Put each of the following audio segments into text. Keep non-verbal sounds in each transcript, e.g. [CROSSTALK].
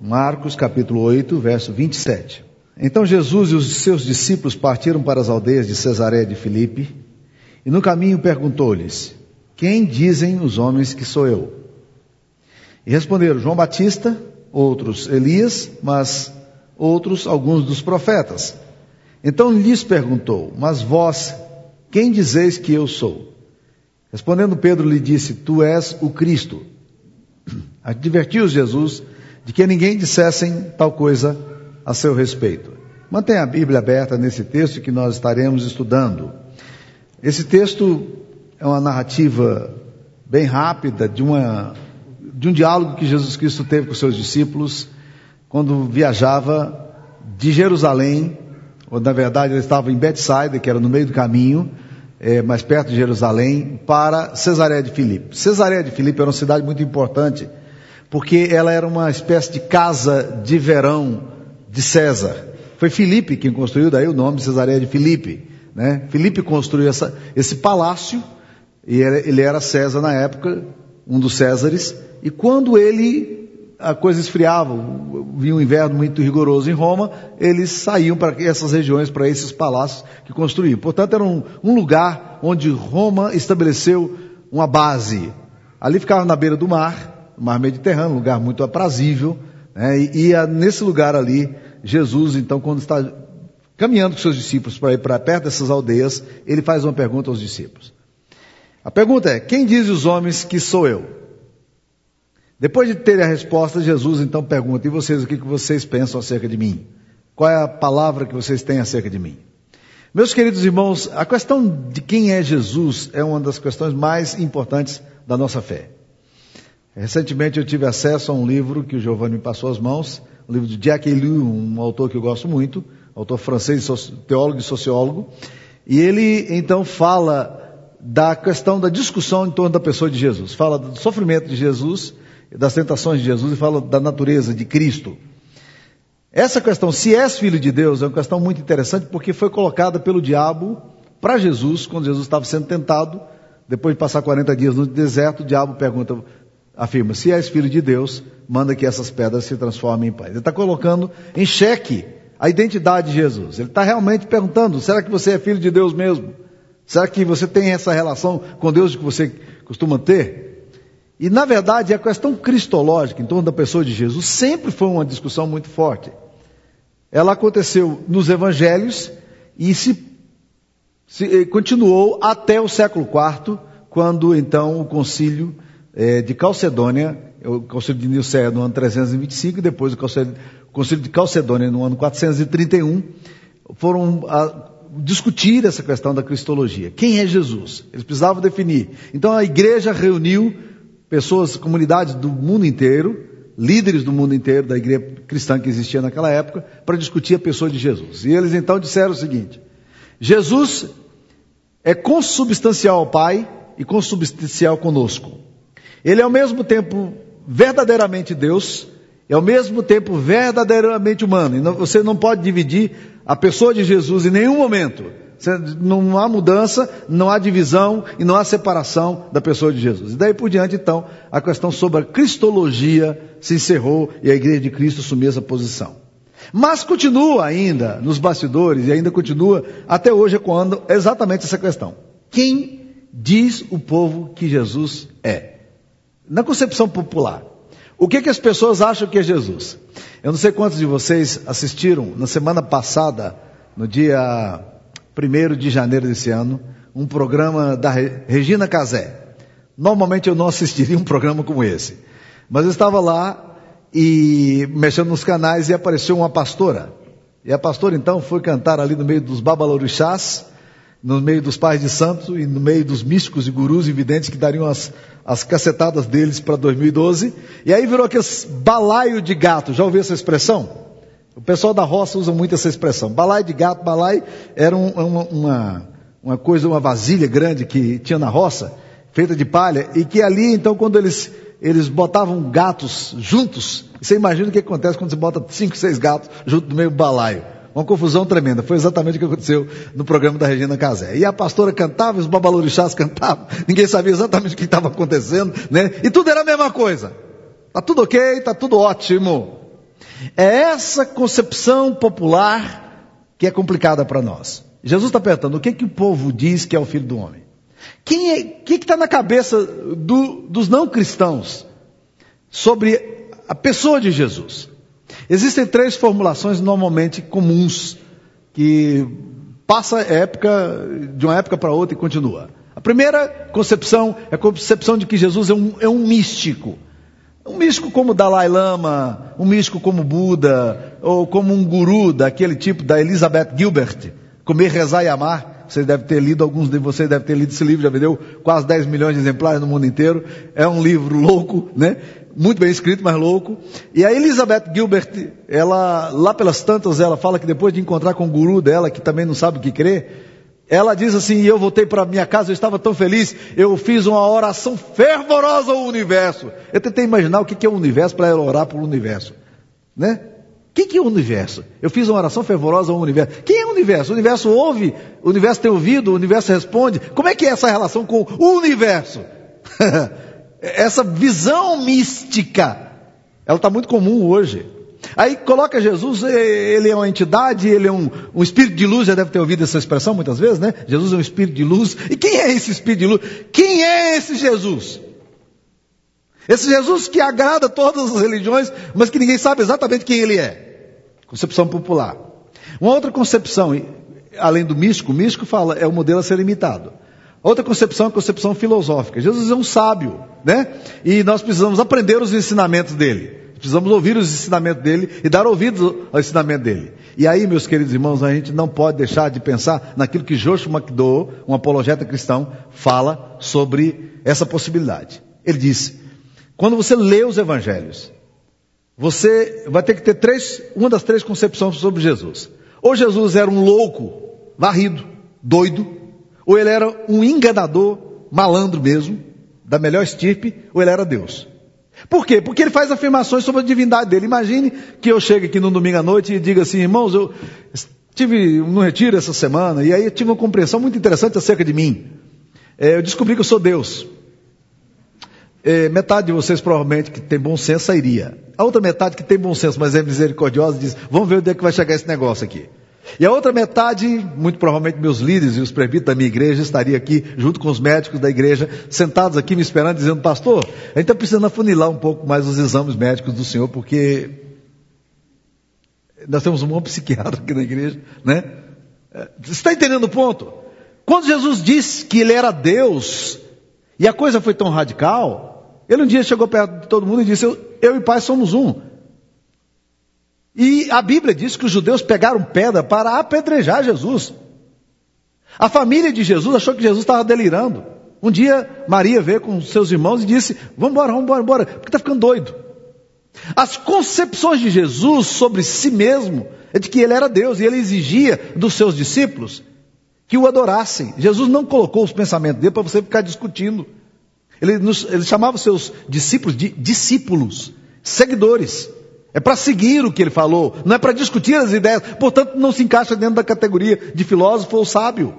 Marcos capítulo 8, verso 27. Então Jesus e os seus discípulos partiram para as aldeias de Cesareia de Filipe, e no caminho perguntou-lhes: Quem dizem os homens que sou eu? E responderam: João Batista, outros Elias, mas outros alguns dos profetas. Então lhes perguntou: Mas vós, quem dizeis que eu sou? Respondendo Pedro lhe disse: Tu és o Cristo. [CLEARS THROAT] Advertiu-os Jesus de que ninguém dissessem tal coisa a seu respeito. Mantenha a Bíblia aberta nesse texto que nós estaremos estudando. Esse texto é uma narrativa bem rápida de, uma, de um diálogo que Jesus Cristo teve com seus discípulos quando viajava de Jerusalém, ou na verdade ele estava em Betsaida, que era no meio do caminho, é, mais perto de Jerusalém, para Cesareia de Filipe. Cesareia de Filipe era uma cidade muito importante porque ela era uma espécie de casa de verão de César. Foi Filipe quem construiu, daí o nome de Cesareia de Filipe. Né? Filipe construiu essa, esse palácio, e ele era César na época, um dos Césares, e quando ele, a coisa esfriava, vinha um inverno muito rigoroso em Roma, eles saíam para essas regiões, para esses palácios que construíam. Portanto, era um, um lugar onde Roma estabeleceu uma base. Ali ficava na beira do mar, mar Mediterrâneo, um lugar muito aprazível, né? e, e nesse lugar ali, Jesus, então, quando está caminhando com seus discípulos para ir para perto dessas aldeias, ele faz uma pergunta aos discípulos. A pergunta é: quem diz os homens que sou eu? Depois de ter a resposta, Jesus então pergunta: e vocês, o que vocês pensam acerca de mim? Qual é a palavra que vocês têm acerca de mim? Meus queridos irmãos, a questão de quem é Jesus é uma das questões mais importantes da nossa fé. Recentemente eu tive acesso a um livro que o Giovanni me passou às mãos, um livro de Jack Ellul, um autor que eu gosto muito, autor francês, teólogo e sociólogo, e ele então fala da questão da discussão em torno da pessoa de Jesus, fala do sofrimento de Jesus, das tentações de Jesus e fala da natureza de Cristo. Essa questão, se és filho de Deus, é uma questão muito interessante porque foi colocada pelo diabo para Jesus, quando Jesus estava sendo tentado, depois de passar 40 dias no deserto, o diabo pergunta: afirma: se és filho de Deus, manda que essas pedras se transformem em pães. Ele está colocando em xeque a identidade de Jesus. Ele está realmente perguntando: será que você é filho de Deus mesmo? Será que você tem essa relação com Deus que você costuma ter? E na verdade, a questão cristológica em torno da pessoa de Jesus sempre foi uma discussão muito forte. Ela aconteceu nos evangelhos e se, se eh, continuou até o século IV, quando então o concílio é, de Calcedônia, o Concílio de Nicéia no ano 325 e depois o Concílio, o de Calcedônia no ano 431, foram a, discutir essa questão da cristologia. Quem é Jesus? Eles precisavam definir. Então a igreja reuniu pessoas, comunidades do mundo inteiro, líderes do mundo inteiro da igreja cristã que existia naquela época, para discutir a pessoa de Jesus. E eles então disseram o seguinte: Jesus é consubstancial ao Pai e consubstancial conosco. Ele é ao mesmo tempo verdadeiramente Deus e ao mesmo tempo verdadeiramente humano. Você não pode dividir a pessoa de Jesus em nenhum momento. Não há mudança, não há divisão e não há separação da pessoa de Jesus. E daí por diante, então, a questão sobre a cristologia se encerrou e a igreja de Cristo assumiu essa posição. Mas continua ainda nos bastidores e ainda continua até hoje ecoando exatamente essa questão. Quem diz o povo que Jesus é? Na concepção popular, o que, que as pessoas acham que é Jesus? Eu não sei quantos de vocês assistiram na semana passada, no dia 1 de janeiro desse ano, um programa da Regina Casé. Normalmente eu não assistiria um programa como esse. Mas eu estava lá e mexendo nos canais e apareceu uma pastora. E a pastora então foi cantar ali no meio dos babalorixás no meio dos pais de santos e no meio dos místicos e gurus e videntes que dariam as, as cacetadas deles para 2012. E aí virou aquele balaio de gato. Já ouviu essa expressão? O pessoal da roça usa muito essa expressão. Balaio de gato, balaio era um, uma, uma, uma coisa, uma vasilha grande que tinha na roça, feita de palha, e que ali, então, quando eles, eles botavam gatos juntos, você imagina o que acontece quando você bota cinco, seis gatos junto no meio do balaio. Uma confusão tremenda. Foi exatamente o que aconteceu no programa da Regina Casé. E a pastora cantava, os babalorixás cantavam, [LAUGHS] ninguém sabia exatamente o que estava acontecendo, né? E tudo era a mesma coisa. Tá tudo ok, tá tudo ótimo. É essa concepção popular que é complicada para nós. Jesus está perguntando: o que, que o povo diz que é o filho do homem? Quem é, que está na cabeça do, dos não cristãos sobre a pessoa de Jesus? Existem três formulações normalmente comuns que passa época de uma época para outra e continua. A primeira concepção é a concepção de que Jesus é um, é um místico. Um místico como Dalai Lama, um místico como Buda, ou como um guru daquele tipo da Elizabeth Gilbert, Comer, Rezar e Amar. Vocês devem ter lido, alguns de vocês devem ter lido esse livro, já vendeu quase 10 milhões de exemplares no mundo inteiro. É um livro louco, né? Muito bem escrito, mas louco. E a Elizabeth Gilbert, ela, lá pelas tantas, ela fala que depois de encontrar com o guru dela, que também não sabe o que crer, ela diz assim: eu voltei para minha casa, eu estava tão feliz, eu fiz uma oração fervorosa ao universo. Eu tentei imaginar o que é o universo para ela orar para o universo, né? O que é o universo? Eu fiz uma oração fervorosa ao universo. Quem é o universo? O universo ouve, o universo tem ouvido, o universo responde. Como é que é essa relação com o universo? [LAUGHS] essa visão mística, ela está muito comum hoje. Aí coloca Jesus, ele é uma entidade, ele é um, um, espírito de luz, já deve ter ouvido essa expressão muitas vezes, né? Jesus é um espírito de luz. E quem é esse espírito de luz? Quem é esse Jesus? Esse Jesus que agrada todas as religiões, mas que ninguém sabe exatamente quem ele é. Concepção popular. Uma outra concepção, além do místico, o místico fala, é o modelo a ser imitado. Outra concepção é a concepção filosófica. Jesus é um sábio, né? E nós precisamos aprender os ensinamentos dele. Precisamos ouvir os ensinamentos dele e dar ouvidos ao ensinamento dele. E aí, meus queridos irmãos, a gente não pode deixar de pensar naquilo que Joshua McDowell, um apologeta cristão, fala sobre essa possibilidade. Ele disse: quando você lê os evangelhos, você vai ter que ter três, uma das três concepções sobre Jesus. Ou Jesus era um louco, varrido, doido, ou ele era um enganador, malandro mesmo, da melhor estirpe, ou ele era Deus. Por quê? Porque ele faz afirmações sobre a divindade dele. Imagine que eu chegue aqui no domingo à noite e diga assim, irmãos, eu tive um retiro essa semana e aí eu tive uma compreensão muito interessante acerca de mim. É, eu descobri que eu sou Deus. É, metade de vocês provavelmente que tem bom senso sairia. A outra metade que tem bom senso, mas é misericordiosa, diz: vamos ver onde é que vai chegar esse negócio aqui. E a outra metade, muito provavelmente meus líderes e os presbíteros da minha igreja, estaria aqui, junto com os médicos da igreja, sentados aqui me esperando, dizendo, pastor, a gente está precisando afunilar um pouco mais os exames médicos do senhor, porque nós temos um bom psiquiatra aqui na igreja, né? Você está entendendo o ponto? Quando Jesus disse que ele era Deus, e a coisa foi tão radical, ele um dia chegou perto de todo mundo e disse, eu, eu e pai somos um. E a Bíblia diz que os judeus pegaram pedra para apedrejar Jesus. A família de Jesus achou que Jesus estava delirando. Um dia, Maria veio com seus irmãos e disse: Vamos embora, vamos embora, embora, porque está ficando doido. As concepções de Jesus sobre si mesmo é de que ele era Deus e ele exigia dos seus discípulos que o adorassem. Jesus não colocou os pensamentos dele para você ficar discutindo. Ele, nos, ele chamava seus discípulos de discípulos, seguidores. É para seguir o que ele falou, não é para discutir as ideias, portanto não se encaixa dentro da categoria de filósofo ou sábio.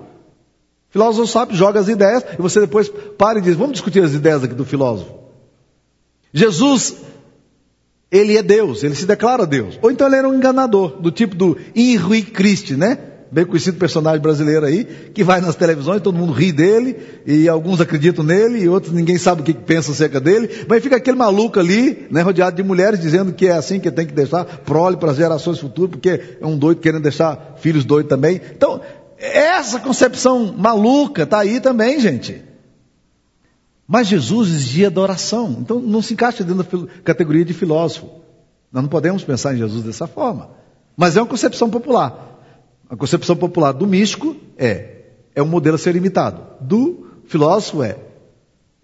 Filósofo ou sábio joga as ideias e você depois para e diz: vamos discutir as ideias aqui do filósofo. Jesus, ele é Deus, ele se declara Deus. Ou então ele era um enganador, do tipo do Henri Christ, né? Bem conhecido personagem brasileiro aí, que vai nas televisões, todo mundo ri dele, e alguns acreditam nele, e outros ninguém sabe o que pensa acerca dele, mas fica aquele maluco ali, né, rodeado de mulheres, dizendo que é assim que tem que deixar prole para as gerações futuras, porque é um doido querendo deixar filhos doidos também. Então, essa concepção maluca está aí também, gente. Mas Jesus exigia adoração, então não se encaixa dentro da categoria de filósofo. Nós não podemos pensar em Jesus dessa forma. Mas é uma concepção popular. A concepção popular do místico é, é um modelo a ser imitado. Do filósofo é,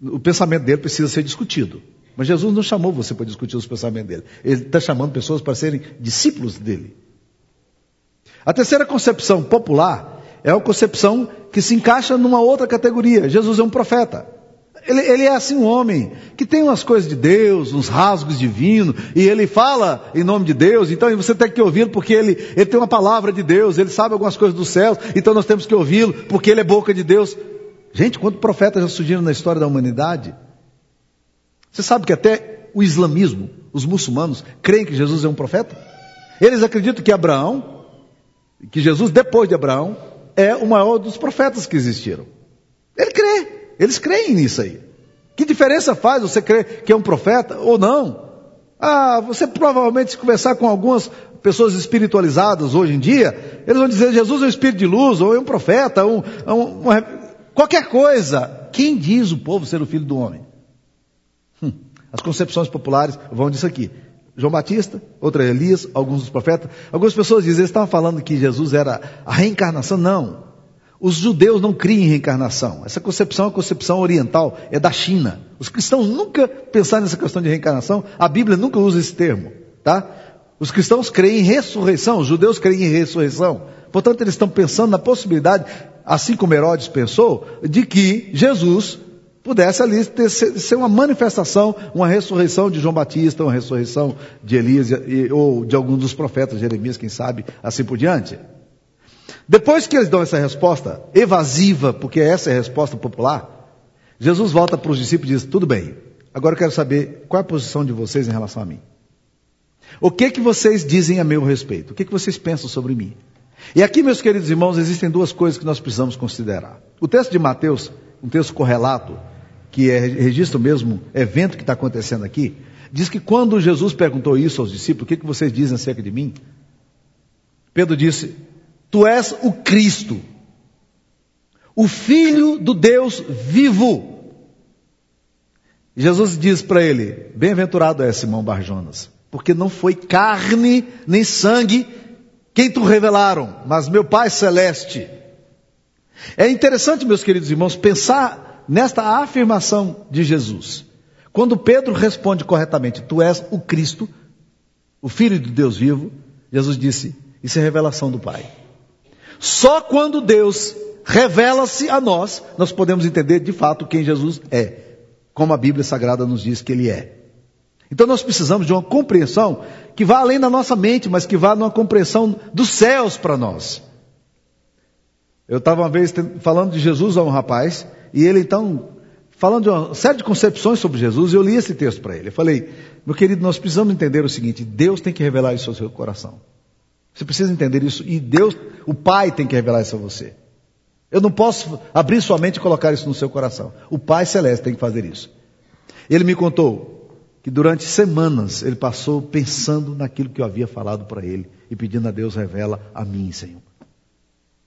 o pensamento dele precisa ser discutido. Mas Jesus não chamou você para discutir os pensamentos dele. Ele está chamando pessoas para serem discípulos dele. A terceira concepção popular é uma concepção que se encaixa numa outra categoria. Jesus é um profeta. Ele, ele, é assim um homem que tem umas coisas de Deus, uns rasgos divinos, e ele fala em nome de Deus, então você tem que ouvi-lo porque ele, ele tem uma palavra de Deus, ele sabe algumas coisas dos céus, então nós temos que ouvi-lo porque ele é boca de Deus. Gente, quantos profetas já surgiram na história da humanidade? Você sabe que até o islamismo, os muçulmanos, creem que Jesus é um profeta? Eles acreditam que Abraão, que Jesus, depois de Abraão, é o maior dos profetas que existiram. Ele crê, eles creem nisso aí. Que diferença faz você crer que é um profeta ou não? Ah, você provavelmente se conversar com algumas pessoas espiritualizadas hoje em dia, eles vão dizer Jesus é um espírito de luz, ou é um profeta, um, um, um, qualquer coisa. Quem diz o povo ser o filho do homem? Hum, as concepções populares vão disso aqui. João Batista, outra Elias, alguns dos profetas. Algumas pessoas dizem, eles estavam falando que Jesus era a reencarnação. Não. Os judeus não criam em reencarnação. Essa concepção é uma concepção oriental, é da China. Os cristãos nunca pensaram nessa questão de reencarnação. A Bíblia nunca usa esse termo, tá? Os cristãos creem em ressurreição, os judeus creem em ressurreição. Portanto, eles estão pensando na possibilidade, assim como Herodes pensou, de que Jesus pudesse ali ter, ser uma manifestação, uma ressurreição de João Batista, uma ressurreição de Elias ou de algum dos profetas, Jeremias, quem sabe, assim por diante. Depois que eles dão essa resposta evasiva, porque essa é a resposta popular, Jesus volta para os discípulos e diz: Tudo bem, agora eu quero saber qual é a posição de vocês em relação a mim. O que que vocês dizem a meu respeito? O que que vocês pensam sobre mim? E aqui, meus queridos irmãos, existem duas coisas que nós precisamos considerar. O texto de Mateus, um texto correlato, que é, registra o mesmo evento que está acontecendo aqui, diz que quando Jesus perguntou isso aos discípulos, o que, que vocês dizem acerca de mim? Pedro disse, tu és o Cristo, o Filho do Deus vivo. Jesus diz para ele, bem-aventurado é Simão Barjonas, porque não foi carne nem sangue quem tu revelaram, mas meu Pai Celeste. É interessante, meus queridos irmãos, pensar nesta afirmação de Jesus. Quando Pedro responde corretamente, tu és o Cristo, o Filho de Deus vivo, Jesus disse, isso é revelação do Pai. Só quando Deus revela-se a nós, nós podemos entender de fato quem Jesus é, como a Bíblia Sagrada nos diz que Ele é. Então nós precisamos de uma compreensão que vá além da nossa mente, mas que vá numa compreensão dos céus para nós. Eu estava uma vez falando de Jesus a um rapaz, e ele então, falando de uma série de concepções sobre Jesus, eu li esse texto para ele. Eu falei, meu querido, nós precisamos entender o seguinte: Deus tem que revelar isso ao seu coração. Você precisa entender isso, e Deus, o Pai, tem que revelar isso a você. Eu não posso abrir sua mente e colocar isso no seu coração. O Pai Celeste tem que fazer isso. Ele me contou que durante semanas ele passou pensando naquilo que eu havia falado para ele e pedindo a Deus revela a mim, Senhor.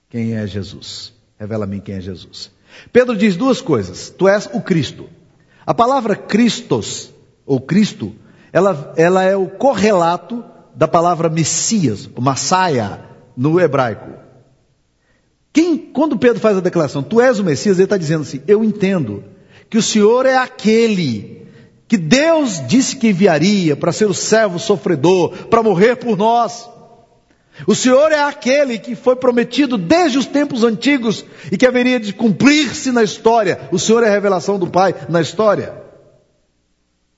Quem é Jesus? Revela a mim quem é Jesus. Pedro diz duas coisas. Tu és o Cristo. A palavra Christos, ou Cristo, ela, ela é o correlato da palavra Messias, Massaia, no hebraico. Quem, quando Pedro faz a declaração, tu és o Messias, ele está dizendo assim, eu entendo que o Senhor é aquele que Deus disse que enviaria para ser o servo sofredor, para morrer por nós. O Senhor é aquele que foi prometido desde os tempos antigos e que haveria de cumprir-se na história. O Senhor é a revelação do Pai na história.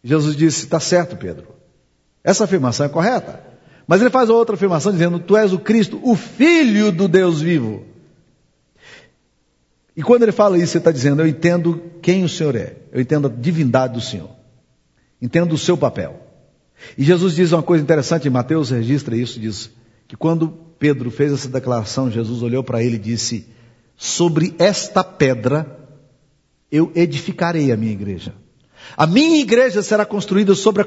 Jesus disse: Está certo, Pedro. Essa afirmação é correta. Mas ele faz outra afirmação dizendo: Tu és o Cristo, o Filho do Deus vivo. E quando ele fala isso, ele está dizendo: Eu entendo quem o Senhor é, eu entendo a divindade do Senhor. Entenda o seu papel. E Jesus diz uma coisa interessante, Mateus registra isso, diz que quando Pedro fez essa declaração, Jesus olhou para ele e disse: Sobre esta pedra eu edificarei a minha igreja. A minha igreja será construída sobre a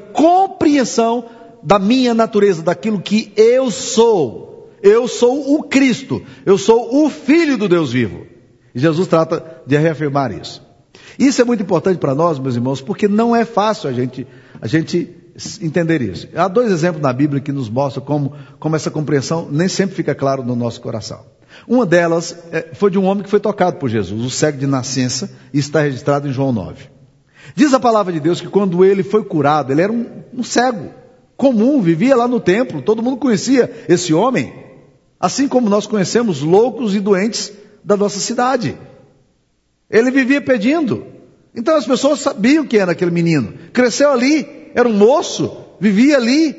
compreensão da minha natureza, daquilo que eu sou. Eu sou o Cristo, eu sou o Filho do Deus vivo. E Jesus trata de reafirmar isso. Isso é muito importante para nós, meus irmãos, porque não é fácil a gente, a gente entender isso. Há dois exemplos na Bíblia que nos mostram como, como essa compreensão nem sempre fica claro no nosso coração. Uma delas é, foi de um homem que foi tocado por Jesus, o cego de nascença, e está registrado em João 9. Diz a palavra de Deus que quando ele foi curado, ele era um, um cego comum, vivia lá no templo, todo mundo conhecia esse homem, assim como nós conhecemos loucos e doentes da nossa cidade. Ele vivia pedindo. Então as pessoas sabiam que era aquele menino. Cresceu ali, era um moço, vivia ali.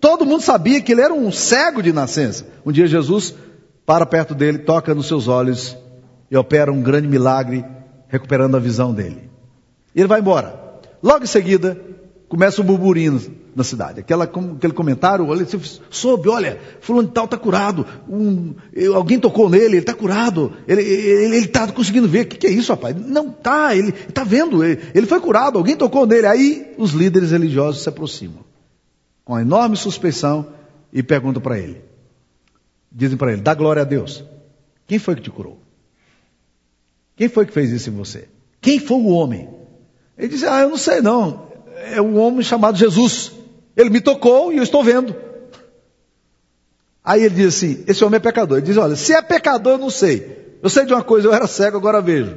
Todo mundo sabia que ele era um cego de nascença. Um dia Jesus para perto dele, toca nos seus olhos e opera um grande milagre, recuperando a visão dele. E ele vai embora. Logo em seguida, começa o burburinho na cidade. Aquela, aquele comentário, olha, você soube, olha, fulano de tal está curado, um, alguém tocou nele, ele está curado, ele está conseguindo ver. O que, que, é isso, rapaz? Não, tá, ele está vendo, ele, ele foi curado, alguém tocou nele. Aí os líderes religiosos se aproximam, com enorme suspeição, e perguntam para ele. Dizem para ele, dá glória a Deus. Quem foi que te curou? Quem foi que fez isso em você? Quem foi o homem? Ele diz, ah, eu não sei não. É um homem chamado Jesus. Ele me tocou e eu estou vendo. Aí ele diz assim: esse homem é pecador. Ele diz: olha, se é pecador, eu não sei. Eu sei de uma coisa, eu era cego, agora vejo.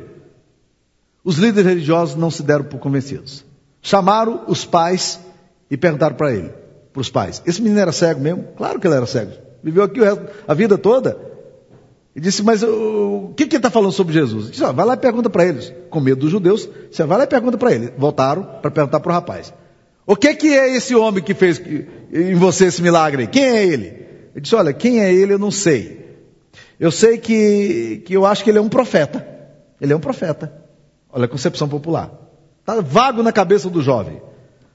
Os líderes religiosos não se deram por convencidos. Chamaram os pais e perguntaram para ele, para os pais: esse menino era cego mesmo? Claro que ele era cego. Viveu aqui a vida toda. E disse, mas o que, que ele está falando sobre Jesus? Disse, vai lá e pergunta para eles. Com medo dos judeus, você vai lá e pergunta para ele. Voltaram para perguntar para o rapaz. O que, que é esse homem que fez em você esse milagre? Quem é ele? Ele disse, olha, quem é ele eu não sei. Eu sei que, que eu acho que ele é um profeta. Ele é um profeta. Olha a concepção popular. Está vago na cabeça do jovem.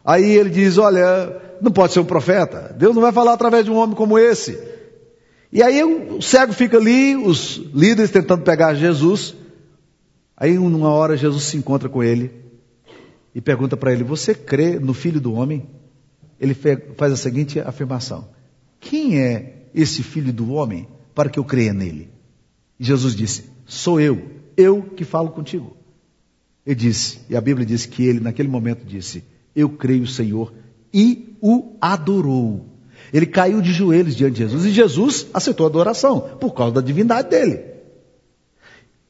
Aí ele diz, olha, não pode ser um profeta. Deus não vai falar através de um homem como esse. E aí o cego fica ali, os líderes tentando pegar Jesus. Aí numa hora Jesus se encontra com ele e pergunta para ele: Você crê no Filho do Homem? Ele faz a seguinte afirmação: Quem é esse Filho do Homem para que eu creia nele? E Jesus disse: Sou eu, eu que falo contigo. Ele disse, e a Bíblia diz que ele naquele momento disse: Eu creio, Senhor, e o adorou. Ele caiu de joelhos diante de Jesus e Jesus aceitou a adoração por causa da divindade dele.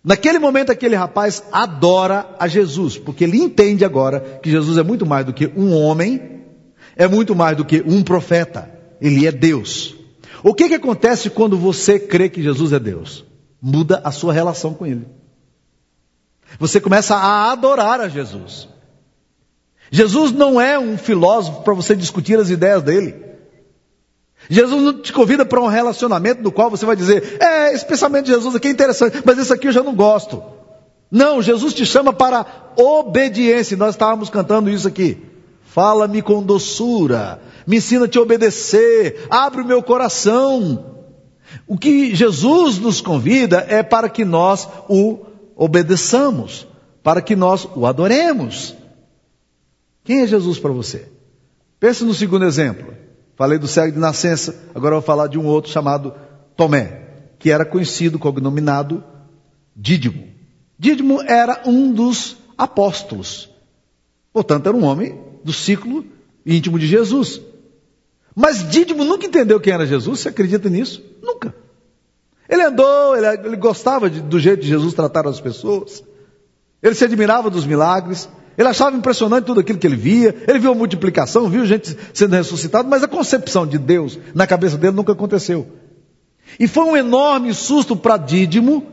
Naquele momento, aquele rapaz adora a Jesus, porque ele entende agora que Jesus é muito mais do que um homem, é muito mais do que um profeta, ele é Deus. O que, que acontece quando você crê que Jesus é Deus? Muda a sua relação com Ele. Você começa a adorar a Jesus. Jesus não é um filósofo para você discutir as ideias dele. Jesus não te convida para um relacionamento no qual você vai dizer, é, esse pensamento de Jesus aqui é interessante, mas esse aqui eu já não gosto. Não, Jesus te chama para obediência. Nós estávamos cantando isso aqui. Fala-me com doçura, me ensina a te obedecer, abre o meu coração. O que Jesus nos convida é para que nós o obedeçamos, para que nós o adoremos. Quem é Jesus para você? Pense no segundo exemplo. Falei do cego de nascença, agora vou falar de um outro chamado Tomé, que era conhecido, cognominado Dídimo. Dídimo era um dos apóstolos. Portanto, era um homem do ciclo íntimo de Jesus. Mas Dídimo nunca entendeu quem era Jesus, você acredita nisso? Nunca. Ele andou, ele, ele gostava de, do jeito de Jesus tratar as pessoas, ele se admirava dos milagres, ele achava impressionante tudo aquilo que ele via. Ele viu a multiplicação, viu gente sendo ressuscitada, mas a concepção de Deus na cabeça dele nunca aconteceu. E foi um enorme susto para Dídimo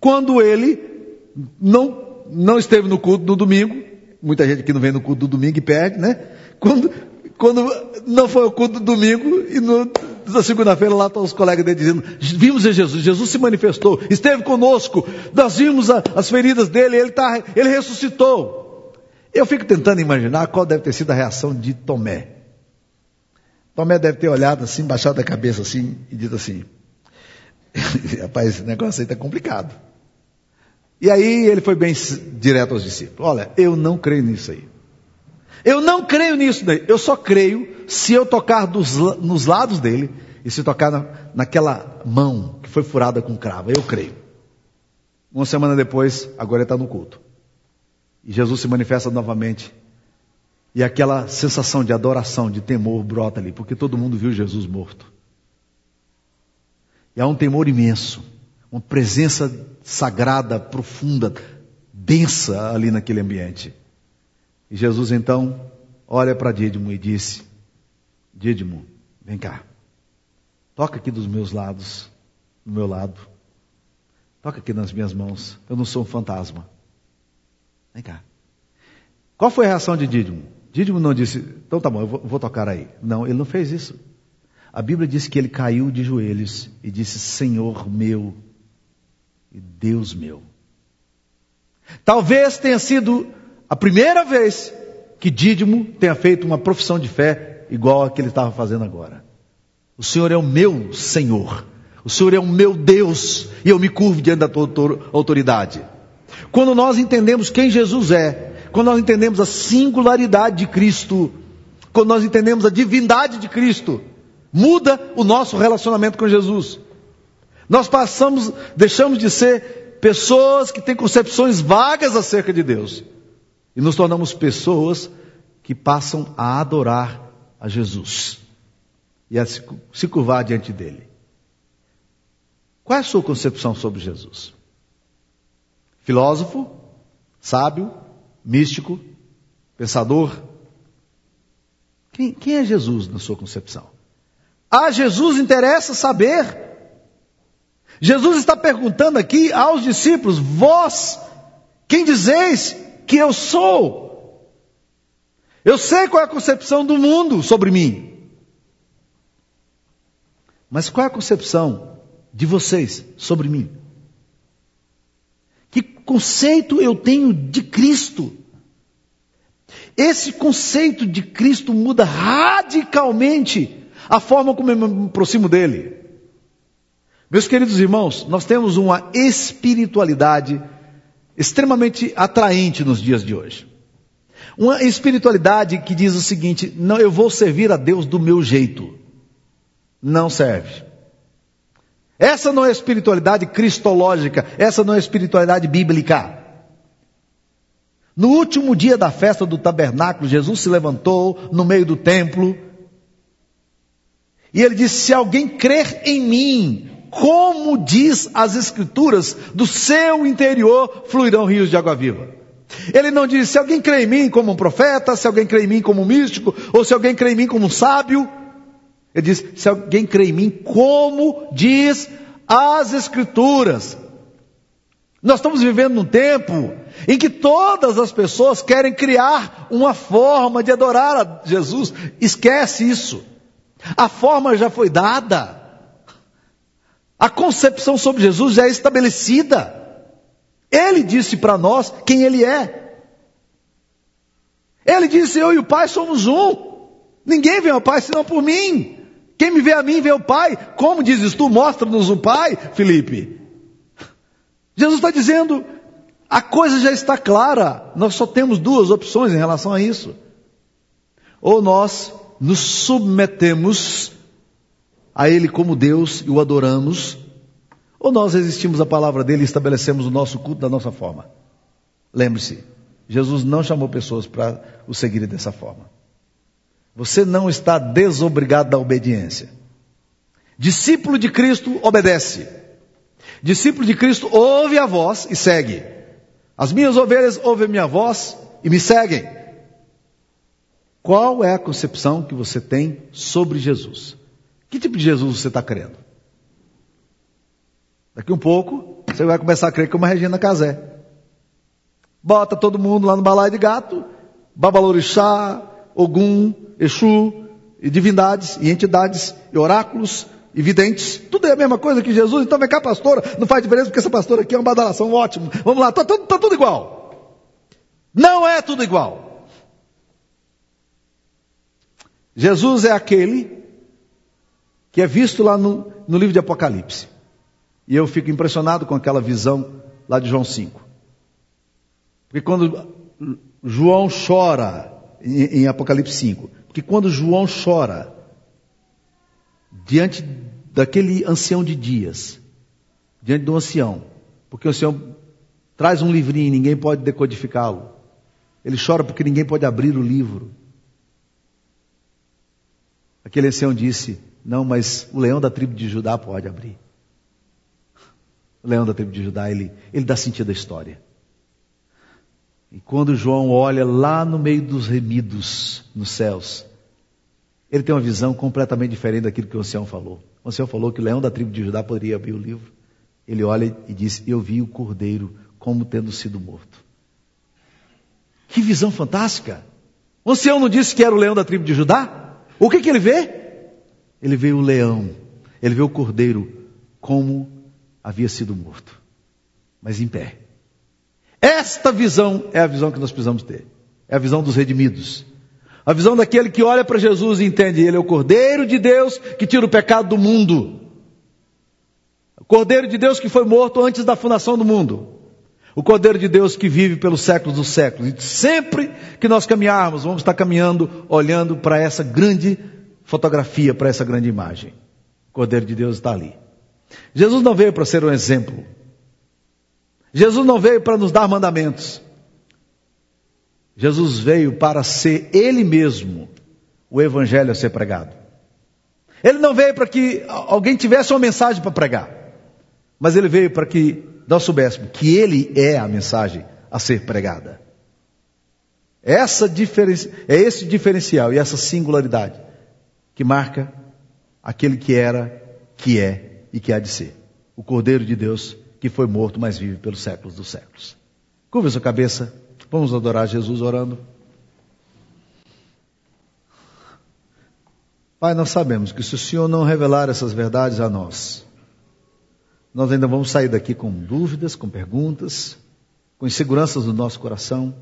quando ele não, não esteve no culto no domingo. Muita gente que não vem no culto do domingo e perde, né? Quando, quando não foi o culto do domingo e no, na segunda-feira lá estão os colegas dele dizendo: Vimos Jesus, Jesus se manifestou, esteve conosco, nós vimos a, as feridas dele, ele, tá, ele ressuscitou. Eu fico tentando imaginar qual deve ter sido a reação de Tomé. Tomé deve ter olhado assim, baixado a cabeça assim e dito assim: [LAUGHS] Rapaz, esse negócio aí está complicado. E aí ele foi bem direto aos discípulos: Olha, eu não creio nisso aí. Eu não creio nisso daí. Eu só creio se eu tocar dos, nos lados dele e se tocar na, naquela mão que foi furada com cravo. Eu creio. Uma semana depois, agora ele está no culto. E Jesus se manifesta novamente. E aquela sensação de adoração, de temor brota ali, porque todo mundo viu Jesus morto. E há um temor imenso, uma presença sagrada, profunda, densa ali naquele ambiente. E Jesus então olha para Dídimo e disse: Dídimo, vem cá, toca aqui dos meus lados, do meu lado, toca aqui nas minhas mãos. Eu não sou um fantasma. Vem cá. Qual foi a reação de Dídimo? Dídimo não disse, então tá bom, eu vou, vou tocar aí. Não, ele não fez isso. A Bíblia diz que ele caiu de joelhos e disse: Senhor meu e Deus meu. Talvez tenha sido a primeira vez que Dídimo tenha feito uma profissão de fé igual a que ele estava fazendo agora. O Senhor é o meu Senhor. O Senhor é o meu Deus e eu me curvo diante da tua autoridade. Quando nós entendemos quem Jesus é, quando nós entendemos a singularidade de Cristo, quando nós entendemos a divindade de Cristo, muda o nosso relacionamento com Jesus. Nós passamos, deixamos de ser pessoas que têm concepções vagas acerca de Deus e nos tornamos pessoas que passam a adorar a Jesus e a se curvar diante dele. Qual é a sua concepção sobre Jesus? Filósofo, sábio, místico, pensador? Quem, quem é Jesus na sua concepção? A Jesus interessa saber. Jesus está perguntando aqui aos discípulos: Vós, quem dizeis que eu sou? Eu sei qual é a concepção do mundo sobre mim. Mas qual é a concepção de vocês sobre mim? Que conceito eu tenho de Cristo? Esse conceito de Cristo muda radicalmente a forma como eu me aproximo dele. Meus queridos irmãos, nós temos uma espiritualidade extremamente atraente nos dias de hoje. Uma espiritualidade que diz o seguinte: não, eu vou servir a Deus do meu jeito não serve. Essa não é espiritualidade cristológica, essa não é espiritualidade bíblica. No último dia da festa do tabernáculo, Jesus se levantou no meio do templo e ele disse: Se alguém crer em mim, como diz as Escrituras, do seu interior fluirão rios de água viva. Ele não disse: Se alguém crê em mim como um profeta, se alguém crê em mim como um místico, ou se alguém crê em mim como um sábio. Ele diz: se alguém crê em mim, como diz as Escrituras. Nós estamos vivendo num tempo em que todas as pessoas querem criar uma forma de adorar a Jesus. Esquece isso. A forma já foi dada. A concepção sobre Jesus já é estabelecida. Ele disse para nós quem ele é. Ele disse: Eu e o Pai somos um. Ninguém vem ao Pai senão por mim. Quem me vê a mim vê o Pai. Como dizes tu, mostra-nos o Pai, Felipe. Jesus está dizendo, a coisa já está clara. Nós só temos duas opções em relação a isso. Ou nós nos submetemos a Ele como Deus e o adoramos, ou nós resistimos à palavra dele e estabelecemos o nosso culto da nossa forma. Lembre-se, Jesus não chamou pessoas para o seguirem dessa forma. Você não está desobrigado da obediência. Discípulo de Cristo obedece. Discípulo de Cristo ouve a voz e segue. As minhas ovelhas ouvem a minha voz e me seguem. Qual é a concepção que você tem sobre Jesus? Que tipo de Jesus você está crendo? Daqui um pouco, você vai começar a crer como a Regina Casé. Bota todo mundo lá no balaio de gato, Babalorixá, Ogum, Exu, e divindades, e entidades, e oráculos, e videntes. Tudo é a mesma coisa que Jesus. Então vem cá, pastora. Não faz diferença porque essa pastora aqui é uma badalação ótimo. Vamos lá, está tudo, tá tudo igual. Não é tudo igual. Jesus é aquele que é visto lá no, no livro de Apocalipse. E eu fico impressionado com aquela visão lá de João 5. Porque quando João chora em, Apocalipse 5, que quando João chora diante daquele ancião de dias, diante do ancião, porque o ancião traz um livrinho e ninguém pode decodificá-lo. Ele chora porque ninguém pode abrir o livro. Aquele ancião disse: Não, mas o leão da tribo de Judá pode abrir. [LAUGHS] O leão da tribo de Judá, ele, ele dá sentido à história. E quando João olha lá no meio dos remidos nos céus, ele tem uma visão completamente diferente daquilo que o ancião falou. O ancião falou que o leão da tribo de Judá poderia abrir o livro. Ele olha e diz: Eu vi o cordeiro como tendo sido morto. Que visão fantástica! O ancião não disse que era o leão da tribo de Judá? O que, que ele vê? Ele vê o leão, ele vê o cordeiro como havia sido morto, mas em pé. Esta visão é a visão que nós precisamos ter. É a visão dos redimidos. A visão daquele que olha para Jesus e entende, ele é o Cordeiro de Deus que tira o pecado do mundo. O Cordeiro de Deus que foi morto antes da fundação do mundo. O Cordeiro de Deus que vive pelos séculos dos séculos. E sempre que nós caminharmos, vamos estar caminhando, olhando para essa grande fotografia, para essa grande imagem. O Cordeiro de Deus está ali. Jesus não veio para ser um exemplo. Jesus não veio para nos dar mandamentos. Jesus veio para ser Ele mesmo o Evangelho a ser pregado. Ele não veio para que alguém tivesse uma mensagem para pregar, mas Ele veio para que nós soubéssemos que Ele é a mensagem a ser pregada. Essa é esse diferencial e essa singularidade que marca aquele que era, que é e que há de ser. O Cordeiro de Deus que foi morto, mas vive pelos séculos dos séculos. Curva sua cabeça, vamos adorar Jesus orando. Pai, nós sabemos que se o Senhor não revelar essas verdades a nós, nós ainda vamos sair daqui com dúvidas, com perguntas, com inseguranças no nosso coração.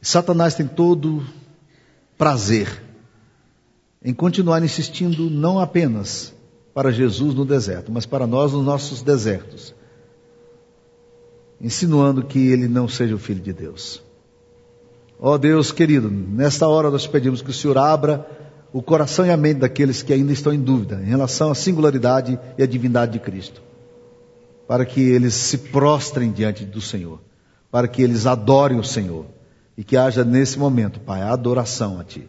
Satanás tem todo prazer em continuar insistindo não apenas para Jesus no deserto, mas para nós nos nossos desertos, insinuando que ele não seja o filho de Deus. Ó oh Deus querido, nesta hora nós pedimos que o Senhor abra o coração e a mente daqueles que ainda estão em dúvida em relação à singularidade e à divindade de Cristo, para que eles se prostrem diante do Senhor, para que eles adorem o Senhor e que haja nesse momento, Pai, a adoração a Ti,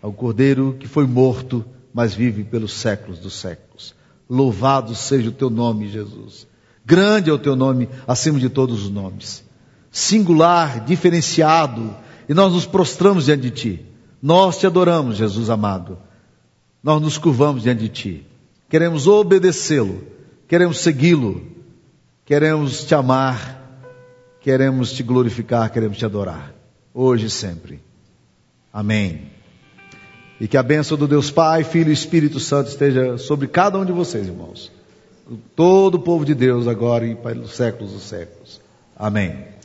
ao Cordeiro que foi morto, mas vive pelos séculos dos séculos. Louvado seja o Teu nome, Jesus. Grande é o Teu nome acima de todos os nomes. Singular, diferenciado, e nós nos prostramos diante de Ti nós te adoramos, Jesus amado. Nós nos curvamos diante de Ti. Queremos obedecê-lo. Queremos segui-lo. Queremos te amar. Queremos te glorificar. Queremos te adorar. Hoje e sempre. Amém. E que a bênção do Deus Pai, Filho e Espírito Santo esteja sobre cada um de vocês, irmãos. Todo o povo de Deus agora e para os séculos dos séculos. Amém.